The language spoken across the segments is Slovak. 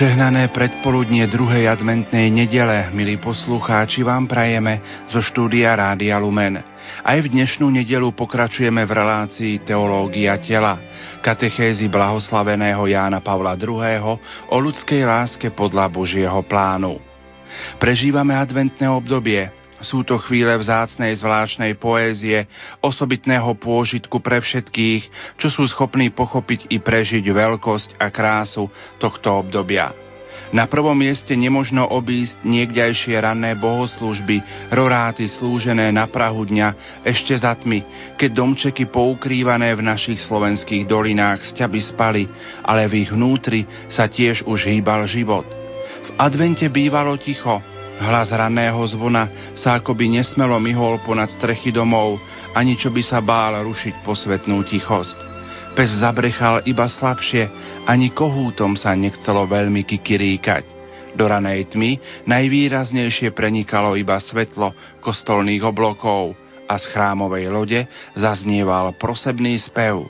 Požehnané predpoludnie druhej adventnej nedele, milí poslucháči, vám prajeme zo štúdia Rádia Lumen. Aj v dnešnú nedelu pokračujeme v relácii Teológia tela, katechézy blahoslaveného Jána Pavla II. o ľudskej láske podľa Božieho plánu. Prežívame adventné obdobie, sú to chvíle vzácnej zvláštnej poézie, osobitného pôžitku pre všetkých, čo sú schopní pochopiť i prežiť veľkosť a krásu tohto obdobia. Na prvom mieste nemožno obísť niekdajšie ranné bohoslužby, roráty slúžené na Prahu dňa ešte za tmy, keď domčeky poukrývané v našich slovenských dolinách sťaby spali, ale v ich vnútri sa tiež už hýbal život. V advente bývalo ticho, Hlas ranného zvona sa akoby nesmelo myhol ponad strechy domov, ani čo by sa bál rušiť posvetnú tichosť. Pes zabrechal iba slabšie, ani kohútom sa nechcelo veľmi kikiríkať. Do ranej tmy najvýraznejšie prenikalo iba svetlo kostolných oblokov a z chrámovej lode zaznieval prosebný spev.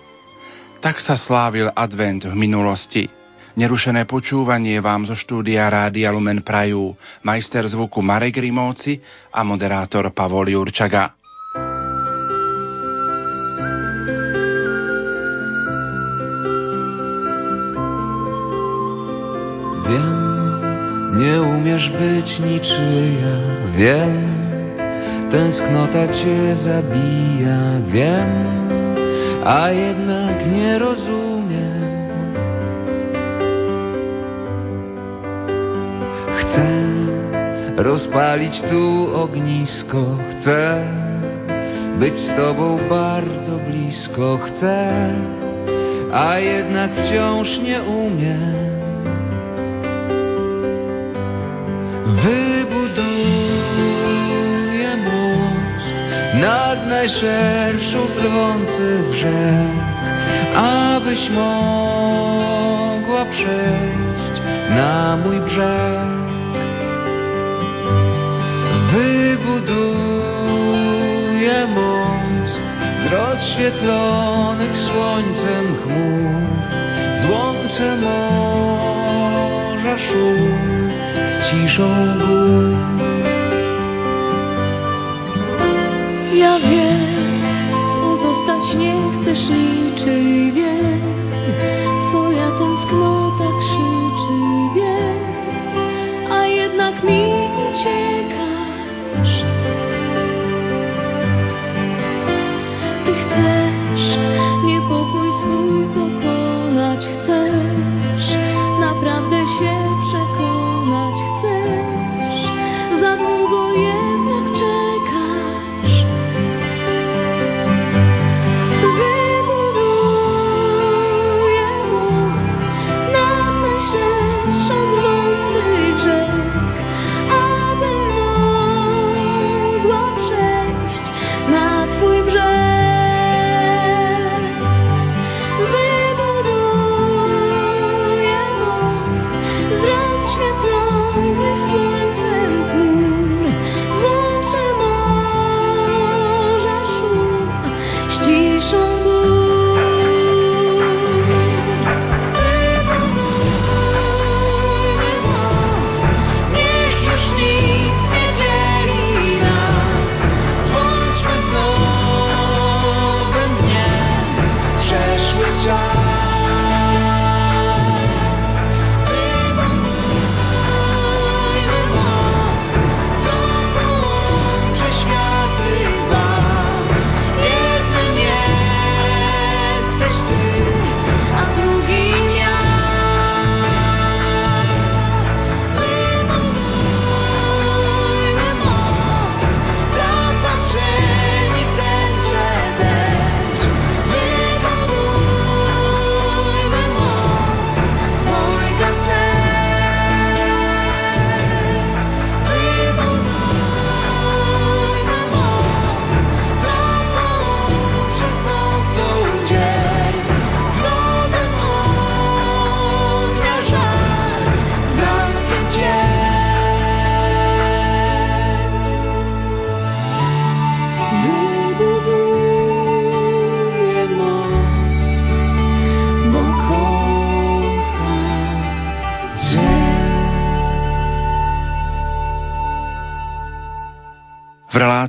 Tak sa slávil advent v minulosti – Nerušené počúvanie vám zo štúdia Rádia Lumen Prajú majster zvuku Marek Rimóci a moderátor Pavol Jurčaga. Wiem, neumiesz być niczyja, wiem, tęsknota cię zabija, wiem, a jednak nie rozumiem rozpalić tu ognisko, chcę być z Tobą bardzo blisko, chcę, a jednak wciąż nie umiem. Wybuduję most nad najszerszą z rwących brzeg, abyś mogła przejść na mój brzeg. Z rozświetlonych słońcem chmur, złączę morza szum z ciszą gór.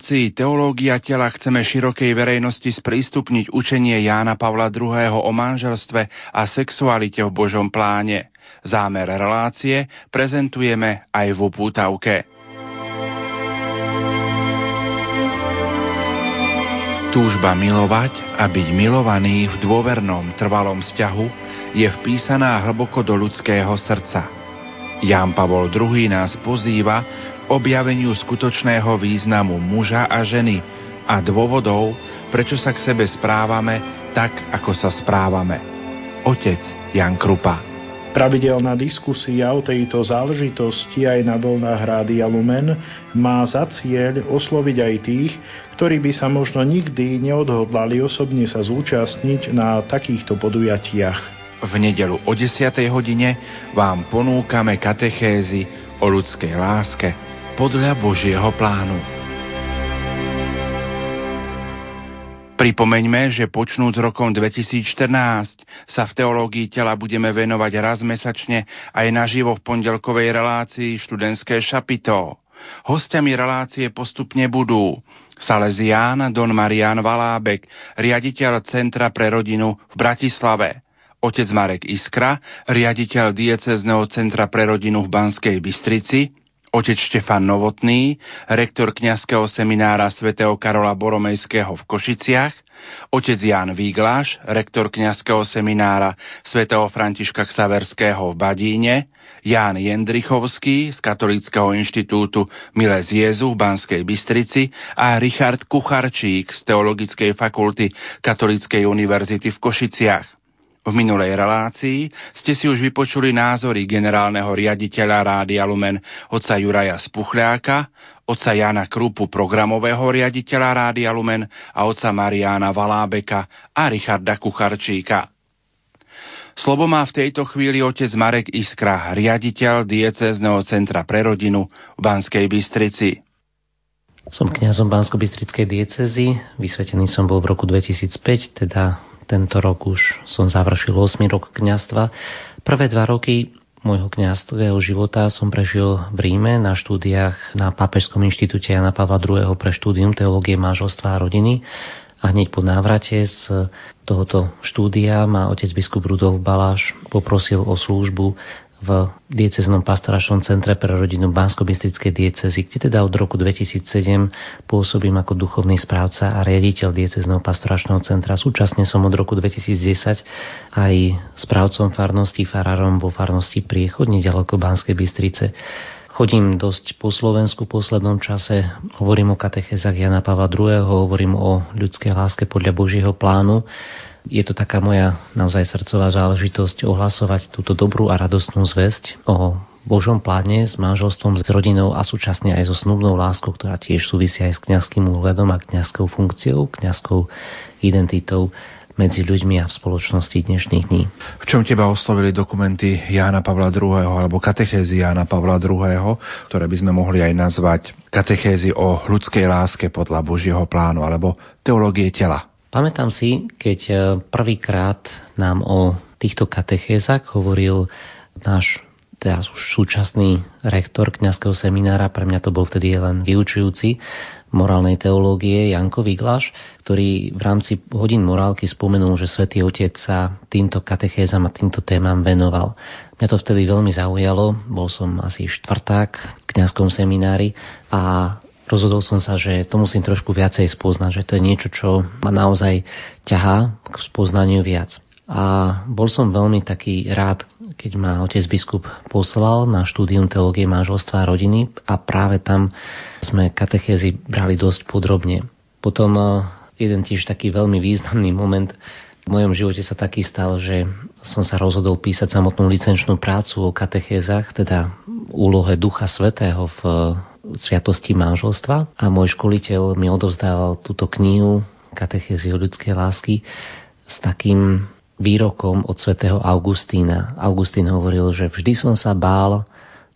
Relácii Teológia tela chceme širokej verejnosti sprístupniť učenie Jána Pavla II. o manželstve a sexualite v Božom pláne. Zámer relácie prezentujeme aj v upútavke. Túžba milovať a byť milovaný v dôvernom trvalom vzťahu je vpísaná hlboko do ľudského srdca. Ján Pavol II nás pozýva objaveniu skutočného významu muža a ženy a dôvodov, prečo sa k sebe správame tak, ako sa správame. Otec Jan Krupa Pravidelná diskusia o tejto záležitosti aj na vlnách Rádia Lumen má za cieľ osloviť aj tých, ktorí by sa možno nikdy neodhodlali osobne sa zúčastniť na takýchto podujatiach. V nedelu o 10. hodine vám ponúkame katechézy o ľudskej láske podľa Božieho plánu. Pripomeňme, že počnúť rokom 2014 sa v teológii tela budeme venovať raz mesačne aj naživo v pondelkovej relácii študentské šapito. Hostiami relácie postupne budú Salesián Don Marian Valábek, riaditeľ Centra pre rodinu v Bratislave, otec Marek Iskra, riaditeľ diecezneho Centra pre rodinu v Banskej Bystrici, otec Štefan Novotný, rektor kňazského seminára svätého Karola Boromejského v Košiciach, otec Jan Vígláš, rektor kňazského seminára svätého Františka Ksaverského v Badíne, Ján Jendrichovský z Katolického inštitútu Miles Jezu v Banskej Bystrici a Richard Kucharčík z Teologickej fakulty Katolíckej univerzity v Košiciach. V minulej relácii ste si už vypočuli názory generálneho riaditeľa Rádia Lumen oca Juraja Spuchľáka, oca Jana Krupu programového riaditeľa Rádia Lumen a oca Mariána Valábeka a Richarda Kucharčíka. Slovo má v tejto chvíli otec Marek Iskra, riaditeľ diecézneho centra pre rodinu v Banskej Bystrici. Som kňazom Bansko-Bystrickej diecezy, vysvetený som bol v roku 2005, teda tento rok už som završil 8 rok kňastva. Prvé dva roky môjho kňazského života som prežil v Ríme na štúdiách na Pápežskom inštitúte Jana Pavla II. pre štúdium teológie manželstva a rodiny. A hneď po návrate z tohoto štúdia ma otec biskup Rudolf Baláš poprosil o službu v dieceznom pastoračnom centre pre rodinu bansko diecezy, kde teda od roku 2007 pôsobím ako duchovný správca a riaditeľ diecezného pastoračného centra. Súčasne som od roku 2010 aj správcom farnosti, farárom vo farnosti Priechod, nedaleko Banskej Bystrice. Chodím dosť po Slovensku v poslednom čase, hovorím o katechezách Jana Pavla II., hovorím o ľudskej láske podľa Božieho plánu je to taká moja naozaj srdcová záležitosť ohlasovať túto dobrú a radostnú zväzť o Božom pláne s manželstvom, s rodinou a súčasne aj so snubnou láskou, ktorá tiež súvisia aj s kňazským úhľadom a kňazskou funkciou, kňazskou identitou medzi ľuďmi a v spoločnosti dnešných dní. V čom teba oslovili dokumenty Jána Pavla II. alebo katechézy Jána Pavla II., ktoré by sme mohli aj nazvať katechézy o ľudskej láske podľa Božieho plánu alebo teológie tela? Pamätám si, keď e, prvýkrát nám o týchto katechézach hovoril náš už súčasný rektor kňazského seminára, pre mňa to bol vtedy len vyučujúci morálnej teológie Janko Viglaš, ktorý v rámci hodín morálky spomenul, že svätý Otec sa týmto katechézam a týmto témam venoval. Mňa to vtedy veľmi zaujalo, bol som asi štvrták v kňazskom seminári a rozhodol som sa, že to musím trošku viacej spoznať, že to je niečo, čo ma naozaj ťahá k spoznaniu viac. A bol som veľmi taký rád, keď ma otec biskup poslal na štúdium teológie manželstva a rodiny a práve tam sme katechézy brali dosť podrobne. Potom eh, jeden tiež taký veľmi významný moment v mojom živote sa taký stal, že som sa rozhodol písať samotnú licenčnú prácu o katechézach, teda úlohe Ducha Svetého v sviatosti manželstva a môj školiteľ mi odovzdával túto knihu Katechézy o ľudskej lásky s takým výrokom od svätého Augustína. Augustín hovoril, že vždy som sa bál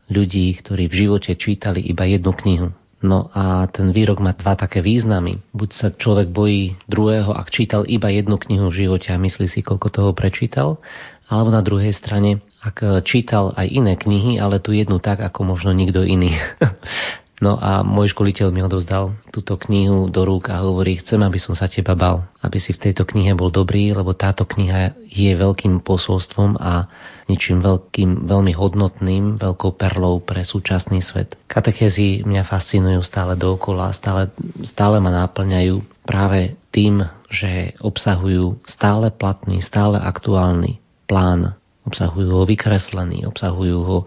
ľudí, ktorí v živote čítali iba jednu knihu. No a ten výrok má dva také významy. Buď sa človek bojí druhého, ak čítal iba jednu knihu v živote a myslí si, koľko toho prečítal, alebo na druhej strane, ak čítal aj iné knihy, ale tu jednu tak, ako možno nikto iný. No a môj školiteľ mi odozdal túto knihu do rúk a hovorí, chcem, aby som sa teba bal, aby si v tejto knihe bol dobrý, lebo táto kniha je veľkým posolstvom a ničím veľkým, veľmi hodnotným, veľkou perlou pre súčasný svet. Katechézy mňa fascinujú stále dookola, stále, stále ma náplňajú práve tým, že obsahujú stále platný, stále aktuálny plán, obsahujú ho vykreslený, obsahujú ho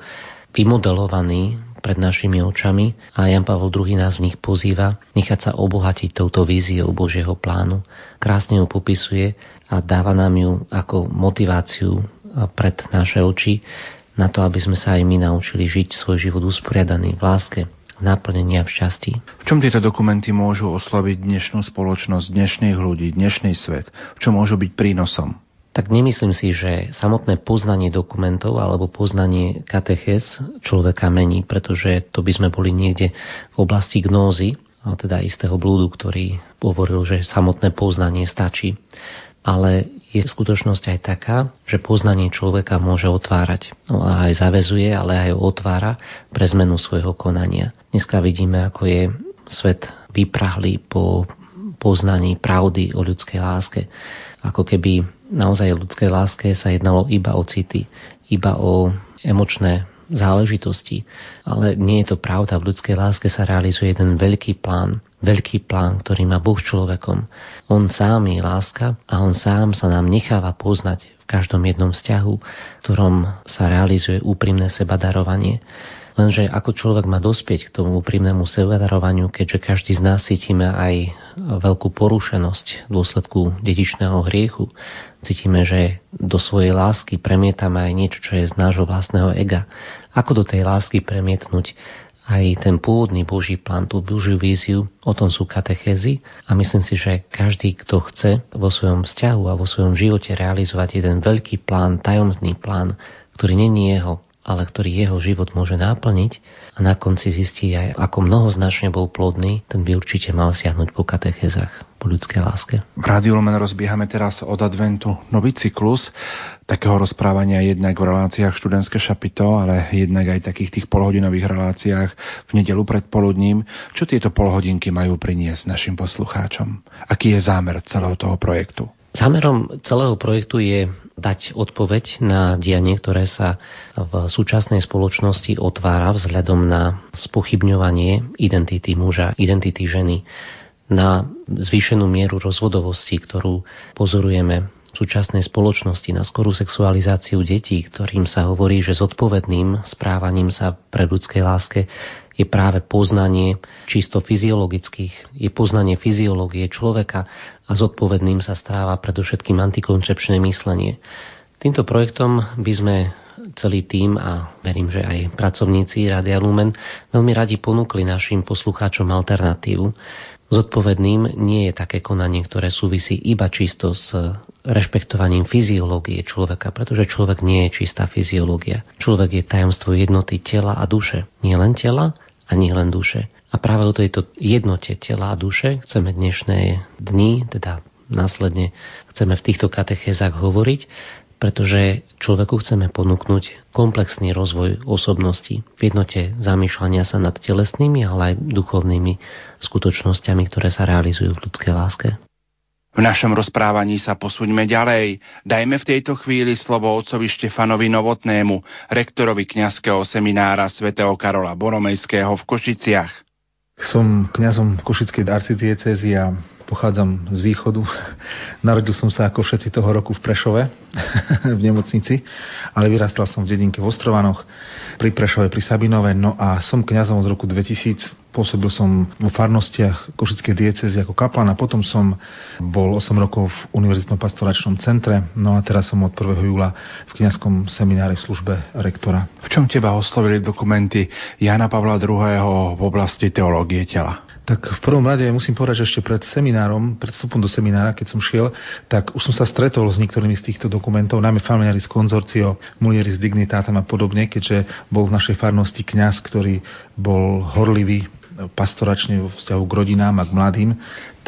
vymodelovaný pred našimi očami a Jan Pavel II nás v nich pozýva nechať sa obohatiť touto víziou Božieho plánu. Krásne ju popisuje a dáva nám ju ako motiváciu pred naše oči na to, aby sme sa aj my naučili žiť svoj život usporiadaný v láske, v naplnení a v šťastí. V čom tieto dokumenty môžu osloviť dnešnú spoločnosť, dnešných ľudí, dnešný svet? V čom môžu byť prínosom? Tak nemyslím si, že samotné poznanie dokumentov alebo poznanie katechez človeka mení, pretože to by sme boli niekde v oblasti gnózy, teda istého blúdu, ktorý hovoril, že samotné poznanie stačí. Ale je skutočnosť aj taká, že poznanie človeka môže otvárať. No a aj zavezuje, ale aj otvára pre zmenu svojho konania. Dneska vidíme, ako je svet vyprahlý po poznaní pravdy o ľudskej láske ako keby naozaj ľudskej láske sa jednalo iba o city, iba o emočné záležitosti. Ale nie je to pravda. V ľudskej láske sa realizuje jeden veľký plán. Veľký plán, ktorý má Boh človekom. On sám je láska a on sám sa nám necháva poznať v každom jednom vzťahu, v ktorom sa realizuje úprimné seba darovanie. Lenže ako človek má dospieť k tomu úprimnému sebadarovaniu, keďže každý z nás cítime aj veľkú porušenosť v dôsledku dedičného hriechu. Cítime, že do svojej lásky premietame aj niečo, čo je z nášho vlastného ega. Ako do tej lásky premietnúť aj ten pôvodný Boží plán, tú Božiu víziu, o tom sú katechézy a myslím si, že každý, kto chce vo svojom vzťahu a vo svojom živote realizovať jeden veľký plán, tajomný plán, ktorý není jeho, ale ktorý jeho život môže náplniť a na konci zistí aj, ako mnohoznačne bol plodný, ten by určite mal siahnuť po katechezách, po ľudskej láske. V Rádiu Lumen rozbiehame teraz od adventu nový cyklus takého rozprávania jednak v reláciách študentské šapito, ale jednak aj takých tých polhodinových reláciách v nedelu pred poludním. Čo tieto polhodinky majú priniesť našim poslucháčom? Aký je zámer celého toho projektu? Zámerom celého projektu je dať odpoveď na dianie, ktoré sa v súčasnej spoločnosti otvára vzhľadom na spochybňovanie identity muža, identity ženy, na zvýšenú mieru rozvodovosti, ktorú pozorujeme súčasnej spoločnosti, na skorú sexualizáciu detí, ktorým sa hovorí, že zodpovedným správaním sa pre ľudskej láske je práve poznanie čisto fyziologických, je poznanie fyziológie človeka a zodpovedným sa stráva predovšetkým antikoncepčné myslenie. Týmto projektom by sme celý tým a verím, že aj pracovníci Radia Lumen veľmi radi ponúkli našim poslucháčom alternatívu. Zodpovedným nie je také konanie, ktoré súvisí iba čisto s rešpektovaním fyziológie človeka, pretože človek nie je čistá fyziológia. Človek je tajomstvo jednoty tela a duše. Nie len tela, ani len duše. A práve o tejto jednote tela a duše chceme dnešné dni, teda následne chceme v týchto katechézach hovoriť, pretože človeku chceme ponúknuť komplexný rozvoj osobnosti v jednote zamýšľania sa nad telesnými, ale aj duchovnými skutočnosťami, ktoré sa realizujú v ľudskej láske. V našom rozprávaní sa posuňme ďalej. Dajme v tejto chvíli slovo otcovi Štefanovi Novotnému, rektorovi kňazského seminára svätého Karola Boromejského v Košiciach. Som kňazom Košickej arcidiecezy a pochádzam z východu. Narodil som sa ako všetci toho roku v Prešove, v nemocnici, ale vyrastal som v dedinke v Ostrovanoch, pri Prešove, pri Sabinove, no a som kňazom od roku 2000. Pôsobil som vo farnostiach Košickej diecezy ako kaplan a potom som bol 8 rokov v Univerzitnom pastoračnom centre, no a teraz som od 1. júla v kňazskom seminári v službe rektora. V čom teba oslovili dokumenty Jana Pavla II. v oblasti teológie tela? Tak v prvom rade musím povedať, že ešte pred seminárom, pred vstupom do seminára, keď som šiel, tak už som sa stretol s niektorými z týchto dokumentov, najmä Familiaris Consortio, Mulieris Dignitatem a podobne, keďže bol v našej farnosti kňaz, ktorý bol horlivý pastoračne vo vzťahu k rodinám a k mladým,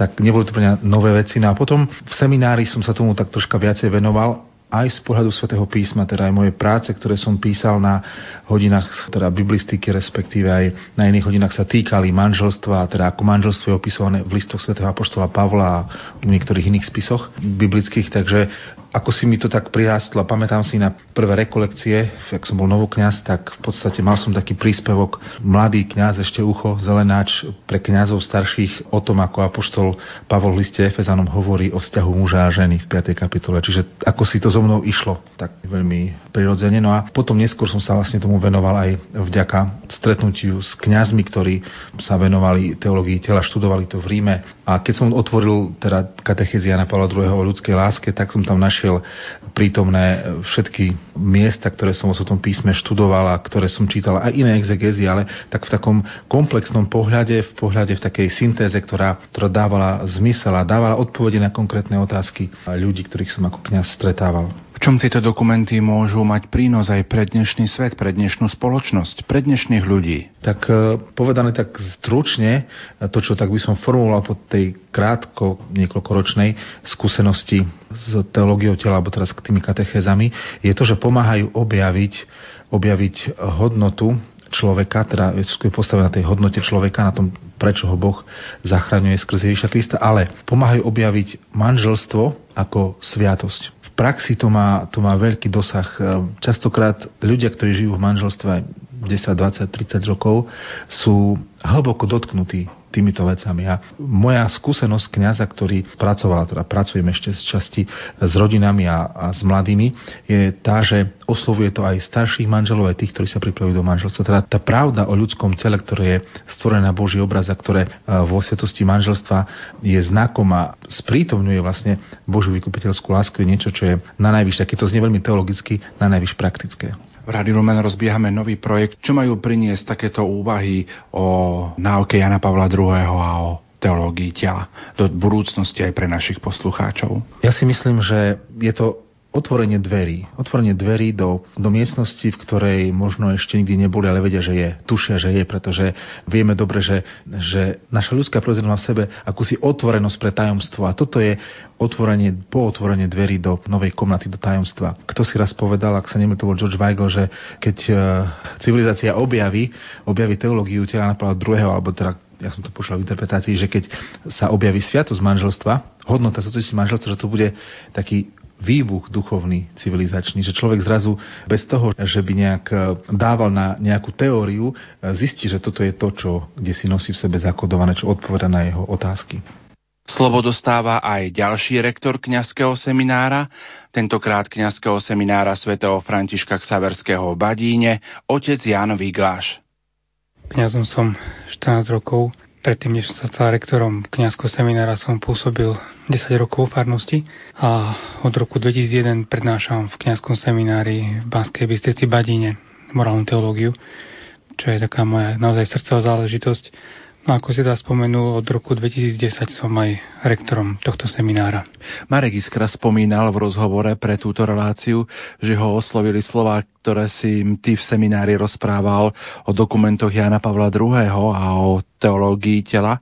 tak neboli to pre mňa nové veci. No a potom v seminári som sa tomu tak troška viacej venoval aj z pohľadu svätého písma, teda aj moje práce, ktoré som písal na hodinách teda biblistiky, respektíve aj na iných hodinách sa týkali manželstva, teda ako manželstvo je opisované v listoch svätého apoštola Pavla a v niektorých iných spisoch biblických, takže ako si mi to tak prirástlo, pamätám si na prvé rekolekcie, ak som bol novokňaz, tak v podstate mal som taký príspevok mladý kňaz, ešte ucho, zelenáč pre kňazov starších o tom, ako apoštol Pavol v liste Efezanom hovorí o vzťahu muža a ženy v 5. kapitole. Čiže ako si to zo mnou išlo, tak veľmi prirodzene. No a potom neskôr som sa vlastne tomu venoval aj vďaka stretnutiu s kňazmi, ktorí sa venovali teológii tela, študovali to v Ríme. A keď som otvoril teda katechezia na Pavla II. o ľudskej láske, tak som tam našiel prítomné všetky miesta, ktoré som o tom písme študoval a ktoré som čítal, aj iné exegézy, ale tak v takom komplexnom pohľade, v pohľade v takej syntéze, ktorá, ktorá dávala zmysel a dávala odpovede na konkrétne otázky ľudí, ktorých som ako kňaz stretával čom tieto dokumenty môžu mať prínos aj pre dnešný svet, pre dnešnú spoločnosť, pre dnešných ľudí? Tak e, povedané tak stručne, to, čo tak by som formuloval po tej krátko, niekoľkoročnej skúsenosti s teológiou tela, alebo teraz k tými katechézami, je to, že pomáhajú objaviť, objaviť hodnotu človeka, teda je postavené na tej hodnote človeka, na tom, prečo ho Boh zachraňuje skrze Ježiša Krista, ale pomáhajú objaviť manželstvo ako sviatosť praxi to má, to má veľký dosah. E, častokrát ľudia, ktorí žijú v manželstve 10, 20, 30 rokov, sú hlboko dotknutí týmito vecami. A moja skúsenosť kňaza, ktorý pracoval, teda pracujem ešte z časti s rodinami a, a s mladými, je tá, že oslovuje to aj starších manželov, aj tých, ktorí sa pripravujú do manželstva. Teda tá pravda o ľudskom tele, ktoré je stvorené na Boží obraz a ktoré e, vo svetosti manželstva je znakom a sprítomňuje vlastne Božiu vykupiteľskú lásku, je niečo, čo je na najvyššie, keď to znie veľmi teologicky, na najvyššie praktické. V Rádiu Lumen rozbiehame nový projekt. Čo majú priniesť takéto úvahy o náuke Jana Pavla II. a o teológii tela do budúcnosti aj pre našich poslucháčov? Ja si myslím, že je to otvorenie dverí. Otvorenie dverí do, do miestnosti, v ktorej možno ešte nikdy neboli, ale vedia, že je. Tušia, že je, pretože vieme dobre, že, že naša ľudská prirodzenosť má v sebe akúsi otvorenosť pre tajomstvo. A toto je otvorenie, po otvorenie dverí do novej komnaty, do tajomstva. Kto si raz povedal, ak sa nemýlim, to bol George Weigel, že keď uh, civilizácia objaví, objaví teológiu tela napríklad druhého, alebo teda ja som to počul v interpretácii, že keď sa objaví sviatosť manželstva, hodnota si manželstva, že to bude taký výbuch duchovný, civilizačný, že človek zrazu bez toho, že by nejak e, dával na nejakú teóriu, e, zistí, že toto je to, čo kde si nosí v sebe zakodované, čo odpoveda na jeho otázky. Slovo dostáva aj ďalší rektor kňazského seminára, tentokrát kňazského seminára svätého Františka Ksaverského v Badíne, otec Jan Vigláš. Kňazom som 14 rokov, Predtým, než som sa stal rektorom kňazského seminára, som pôsobil 10 rokov v farnosti a od roku 2001 prednášam v kňazskom seminári v Banskej Bystrici Badíne morálnu teológiu, čo je taká moja naozaj srdcová záležitosť No ako si teda spomenul, od roku 2010 som aj rektorom tohto seminára. Marek Iskra spomínal v rozhovore pre túto reláciu, že ho oslovili slova, ktoré si ty v seminári rozprával o dokumentoch Jana Pavla II. a o teológii tela.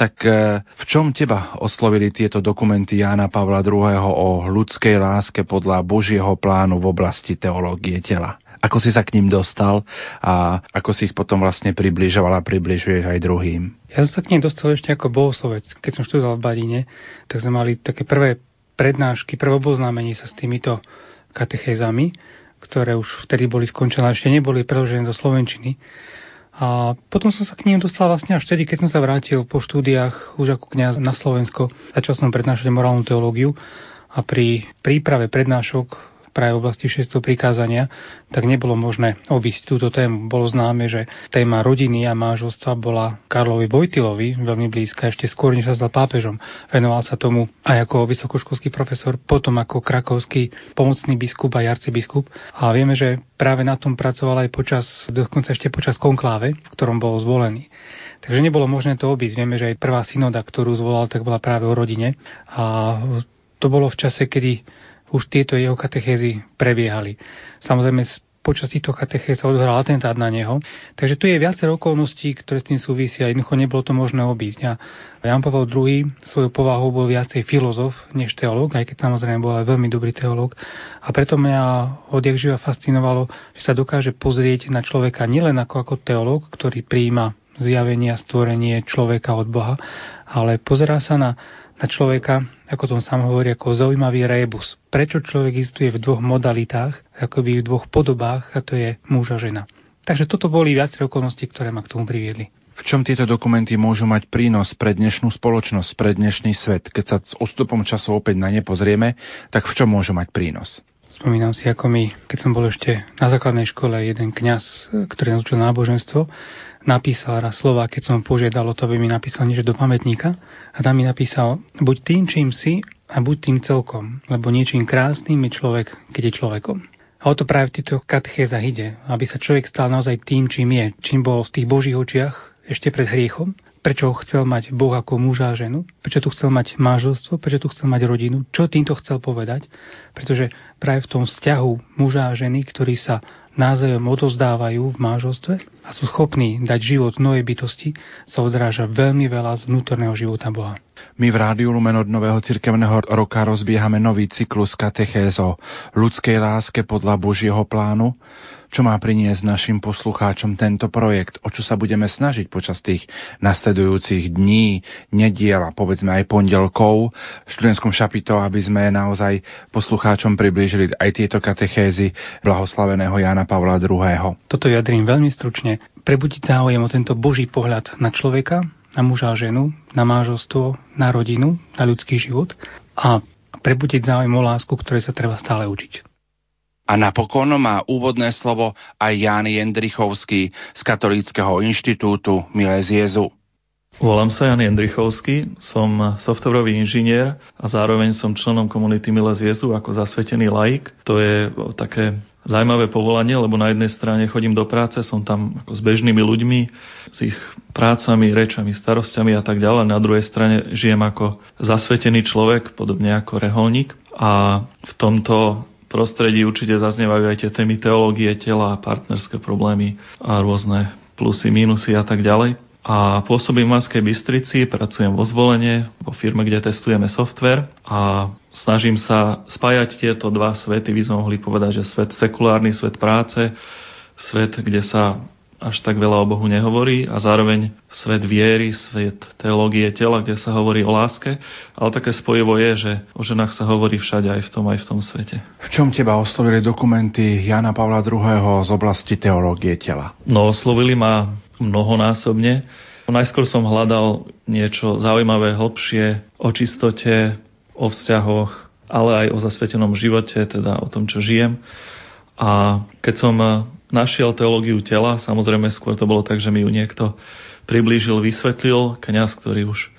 Tak e, v čom teba oslovili tieto dokumenty Jána Pavla II. o ľudskej láske podľa Božieho plánu v oblasti teológie tela? Ako si sa k ním dostal a ako si ich potom vlastne približoval a približuješ aj druhým? Ja som sa k ním dostal ešte ako bohoslovec. Keď som študoval v Badine, tak sme mali také prvé prednášky, prvé oboznámenie sa s týmito katechézami, ktoré už vtedy boli skončené, ešte neboli preložené do Slovenčiny. A potom som sa k ním dostal vlastne až vtedy, keď som sa vrátil po štúdiách už ako kňaz na Slovensko. Začal som prednášať morálnu teológiu a pri príprave prednášok práve v oblasti 6. prikázania, tak nebolo možné obísť túto tému. Bolo známe, že téma rodiny a manželstva bola Karlovi Vojtilovi veľmi blízka, ešte skôr, než sa stal pápežom. Venoval sa tomu aj ako vysokoškolský profesor, potom ako krakovský pomocný biskup a arcibiskup. A vieme, že práve na tom pracoval aj počas, dokonca ešte počas konkláve, v ktorom bol zvolený. Takže nebolo možné to obísť. Vieme, že aj prvá synoda, ktorú zvolal, tak bola práve o rodine. A to bolo v čase, kedy už tieto jeho katechézy prebiehali. Samozrejme počas týchto katechéz sa odohral atentát na neho. Takže tu je viacero okolností, ktoré s tým súvisia. Jednoducho nebolo to možné obísť. A Jan Pavel II svojou povahou bol viacej filozof než teológ, aj keď samozrejme bol aj veľmi dobrý teológ. A preto mňa odjak živa fascinovalo, že sa dokáže pozrieť na človeka nielen ako, ako teológ, ktorý príjima zjavenia, stvorenie človeka od Boha, ale pozerá sa na na človeka, ako tom sám hovorí, ako zaujímavý rebus. Prečo človek existuje v dvoch modalitách, akoby v dvoch podobách, a to je muž a žena. Takže toto boli viaceré okolnosti, ktoré ma k tomu priviedli. V čom tieto dokumenty môžu mať prínos pre dnešnú spoločnosť, pre dnešný svet? Keď sa s odstupom času opäť na ne pozrieme, tak v čom môžu mať prínos? Spomínam si, ako mi, keď som bol ešte na základnej škole, jeden kňaz, ktorý nás učil náboženstvo, napísal raz slova, keď som požiadal o to, aby mi napísal niečo do pamätníka. A tam mi napísal, buď tým, čím si a buď tým celkom, lebo niečím krásnym je človek, keď je človekom. A o to práve v týchto katechézach ide, aby sa človek stal naozaj tým, čím je, čím bol v tých Božích očiach ešte pred hriechom. Prečo chcel mať Boh ako muža a ženu, prečo tu chcel mať manželstvo, prečo tu chcel mať rodinu, čo týmto chcel povedať, pretože práve v tom vzťahu muža a ženy, ktorí sa názajom odozdávajú v manželstve a sú schopní dať život novej bytosti, sa odráža veľmi veľa z vnútorného života Boha. My v Rádiu Lumen od Nového cirkevného roka rozbiehame nový cyklus katechéz o ľudskej láske podľa Božieho plánu, čo má priniesť našim poslucháčom tento projekt, o čo sa budeme snažiť počas tých nasledujúcich dní, nediel a povedzme aj pondelkov v študentskom šapito, aby sme naozaj poslucháčom priblížili aj tieto katechézy blahoslaveného Jana Pavla II. Toto vyjadrím veľmi stručne. Prebudiť záujem o tento Boží pohľad na človeka, na muža a ženu, na mážostvo, na rodinu, na ľudský život a prebudiť záujem o lásku, ktorej sa treba stále učiť. A napokon má úvodné slovo aj Ján Jendrichovský z Katolíckého inštitútu Miles Jezu. Volám sa Jan Jendrichovský, som softwarový inžinier a zároveň som členom komunity Miles Jezu ako zasvetený laik. To je také zaujímavé povolanie, lebo na jednej strane chodím do práce, som tam ako s bežnými ľuďmi, s ich prácami, rečami, starostiami a tak ďalej. Na druhej strane žijem ako zasvetený človek, podobne ako reholník. A v tomto prostredí určite zaznievajú aj tie témy teológie tela, partnerské problémy a rôzne plusy, minusy a tak ďalej. A pôsobím v Manskej Bystrici, pracujem vo zvolenie, vo firme, kde testujeme software a snažím sa spájať tieto dva svety. By sme mohli povedať, že svet sekulárny, svet práce, svet, kde sa až tak veľa o Bohu nehovorí a zároveň svet viery, svet teológie tela, kde sa hovorí o láske, ale také spojivo je, že o ženách sa hovorí všade aj v tom, aj v tom svete. V čom teba oslovili dokumenty Jana Pavla II. z oblasti teológie tela? No, oslovili ma mnohonásobne. Najskôr som hľadal niečo zaujímavé, hlbšie o čistote, o vzťahoch, ale aj o zasvetenom živote, teda o tom, čo žijem. A keď som našiel teológiu tela. Samozrejme, skôr to bolo tak, že mi ju niekto priblížil, vysvetlil, kňaz, ktorý už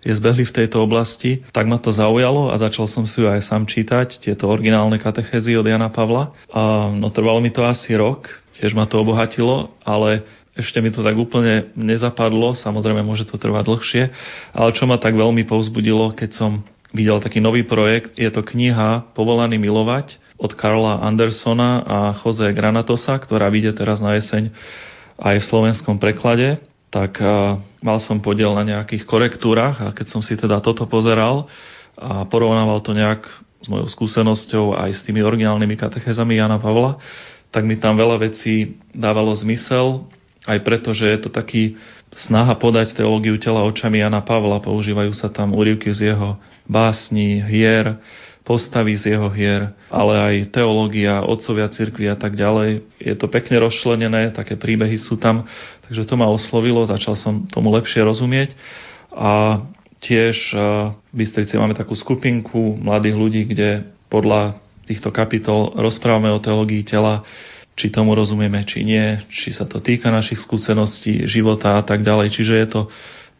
je zbehli v tejto oblasti, tak ma to zaujalo a začal som si ju aj sám čítať, tieto originálne katechézy od Jana Pavla. A no trvalo mi to asi rok, tiež ma to obohatilo, ale ešte mi to tak úplne nezapadlo, samozrejme môže to trvať dlhšie, ale čo ma tak veľmi povzbudilo, keď som videl taký nový projekt, je to kniha Povolaný milovať, od Karla Andersona a Jose Granatosa, ktorá vyjde teraz na jeseň aj v slovenskom preklade, tak mal som podiel na nejakých korektúrach a keď som si teda toto pozeral a porovnával to nejak s mojou skúsenosťou aj s tými originálnymi katechezami Jana Pavla, tak mi tam veľa vecí dávalo zmysel, aj preto, že je to taký snaha podať teológiu tela očami Jana Pavla. Používajú sa tam úrivky z jeho básni, hier, postavy z jeho hier, ale aj teológia, otcovia cirkvi a tak ďalej. Je to pekne rozšlenené, také príbehy sú tam, takže to ma oslovilo, začal som tomu lepšie rozumieť a tiež v Bystrici máme takú skupinku mladých ľudí, kde podľa týchto kapitol rozprávame o teológii tela, či tomu rozumieme, či nie, či sa to týka našich skúseností, života a tak ďalej. Čiže je to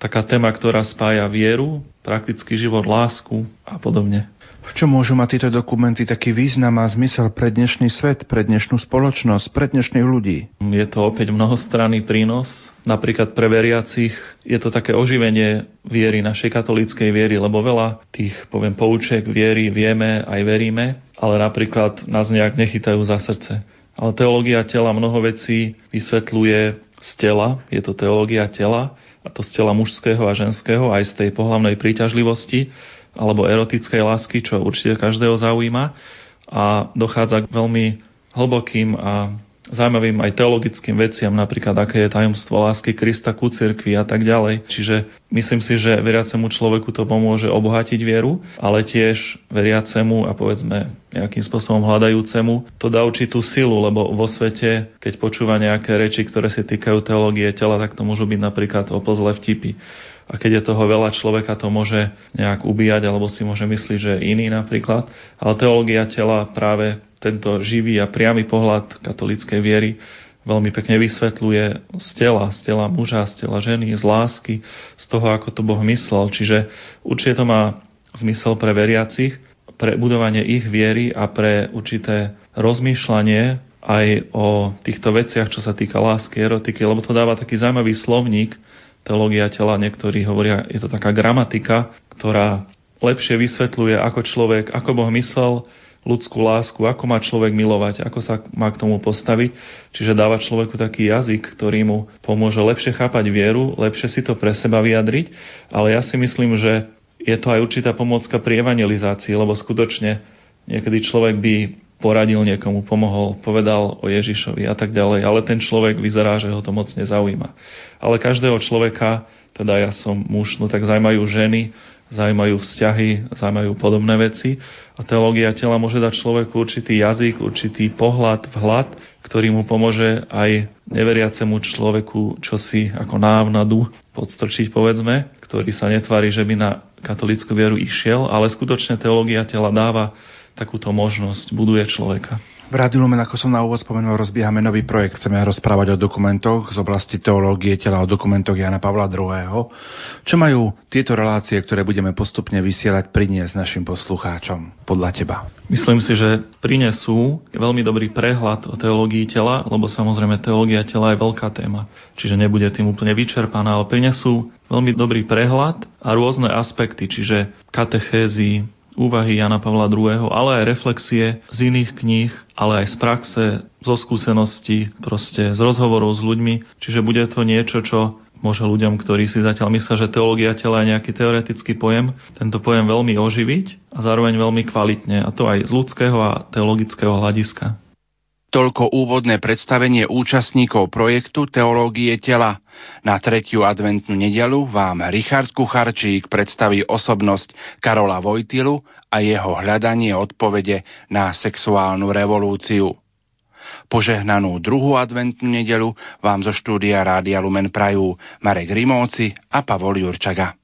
taká téma, ktorá spája vieru, praktický život, lásku a podobne. V čom môžu mať tieto dokumenty taký význam a zmysel pre dnešný svet, pre dnešnú spoločnosť, pre dnešných ľudí? Je to opäť mnohostranný prínos. Napríklad pre veriacich je to také oživenie viery, našej katolíckej viery, lebo veľa tých, poviem, poučiek viery vieme, aj veríme, ale napríklad nás nejak nechytajú za srdce. Ale teológia tela mnoho vecí vysvetľuje z tela, je to teológia tela, a to z tela mužského a ženského, aj z tej pohlavnej príťažlivosti alebo erotickej lásky, čo určite každého zaujíma. A dochádza k veľmi hlbokým a zaujímavým aj teologickým veciam, napríklad aké je tajomstvo lásky Krista ku cirkvi a tak ďalej. Čiže myslím si, že veriacemu človeku to pomôže obohatiť vieru, ale tiež veriacemu a povedzme nejakým spôsobom hľadajúcemu to dá určitú silu, lebo vo svete, keď počúva nejaké reči, ktoré sa týkajú teológie tela, tak to môžu byť napríklad opozle vtipy. A keď je toho veľa, človeka to môže nejak ubíjať, alebo si môže myslieť, že iný napríklad. Ale teológia tela práve tento živý a priamy pohľad katolíckej viery veľmi pekne vysvetľuje z tela, z tela muža, z tela ženy, z lásky, z toho, ako to Boh myslel. Čiže určite to má zmysel pre veriacich, pre budovanie ich viery a pre určité rozmýšľanie aj o týchto veciach, čo sa týka lásky, erotiky, lebo to dáva taký zaujímavý slovník, teológia tela, niektorí hovoria, je to taká gramatika, ktorá lepšie vysvetľuje, ako človek, ako Boh myslel, ľudskú lásku, ako má človek milovať, ako sa má k tomu postaviť. Čiže dáva človeku taký jazyk, ktorý mu pomôže lepšie chápať vieru, lepšie si to pre seba vyjadriť, ale ja si myslím, že je to aj určitá pomôcka pri evangelizácii, lebo skutočne niekedy človek by poradil niekomu, pomohol, povedal o Ježišovi a tak ďalej, ale ten človek vyzerá, že ho to moc nezaujíma. Ale každého človeka, teda ja som muž, no tak zaujímajú ženy, zaujímajú vzťahy, zaujímajú podobné veci. A teológia tela môže dať človeku určitý jazyk, určitý pohľad, vhľad, ktorý mu pomôže aj neveriacemu človeku čosi ako návnadu podstrčiť, povedzme, ktorý sa netvári, že by na katolickú vieru išiel, ale skutočne teológia tela dáva takúto možnosť, buduje človeka. V Rádiu Lumen, ako som na úvod spomenul, rozbiehame nový projekt. Chceme rozprávať o dokumentoch z oblasti teológie tela, o dokumentoch Jana Pavla II. Čo majú tieto relácie, ktoré budeme postupne vysielať, priniesť našim poslucháčom podľa teba? Myslím si, že prinesú veľmi dobrý prehľad o teológii tela, lebo samozrejme teológia tela je veľká téma, čiže nebude tým úplne vyčerpaná, ale prinesú veľmi dobrý prehľad a rôzne aspekty, čiže katechézy, úvahy Jana Pavla II., ale aj reflexie z iných kníh, ale aj z praxe, zo skúseností, proste z rozhovorov s ľuďmi. Čiže bude to niečo, čo môže ľuďom, ktorí si zatiaľ myslia, že teológia tela je nejaký teoretický pojem, tento pojem veľmi oživiť a zároveň veľmi kvalitne, a to aj z ľudského a teologického hľadiska. Toľko úvodné predstavenie účastníkov projektu Teológie tela. Na tretiu adventnú nedelu vám Richard Kucharčík predstaví osobnosť Karola Vojtilu a jeho hľadanie odpovede na sexuálnu revolúciu. Požehnanú druhú adventnú nedelu vám zo štúdia Rádia Lumen prajú Marek Rimóci a Pavol Jurčaga.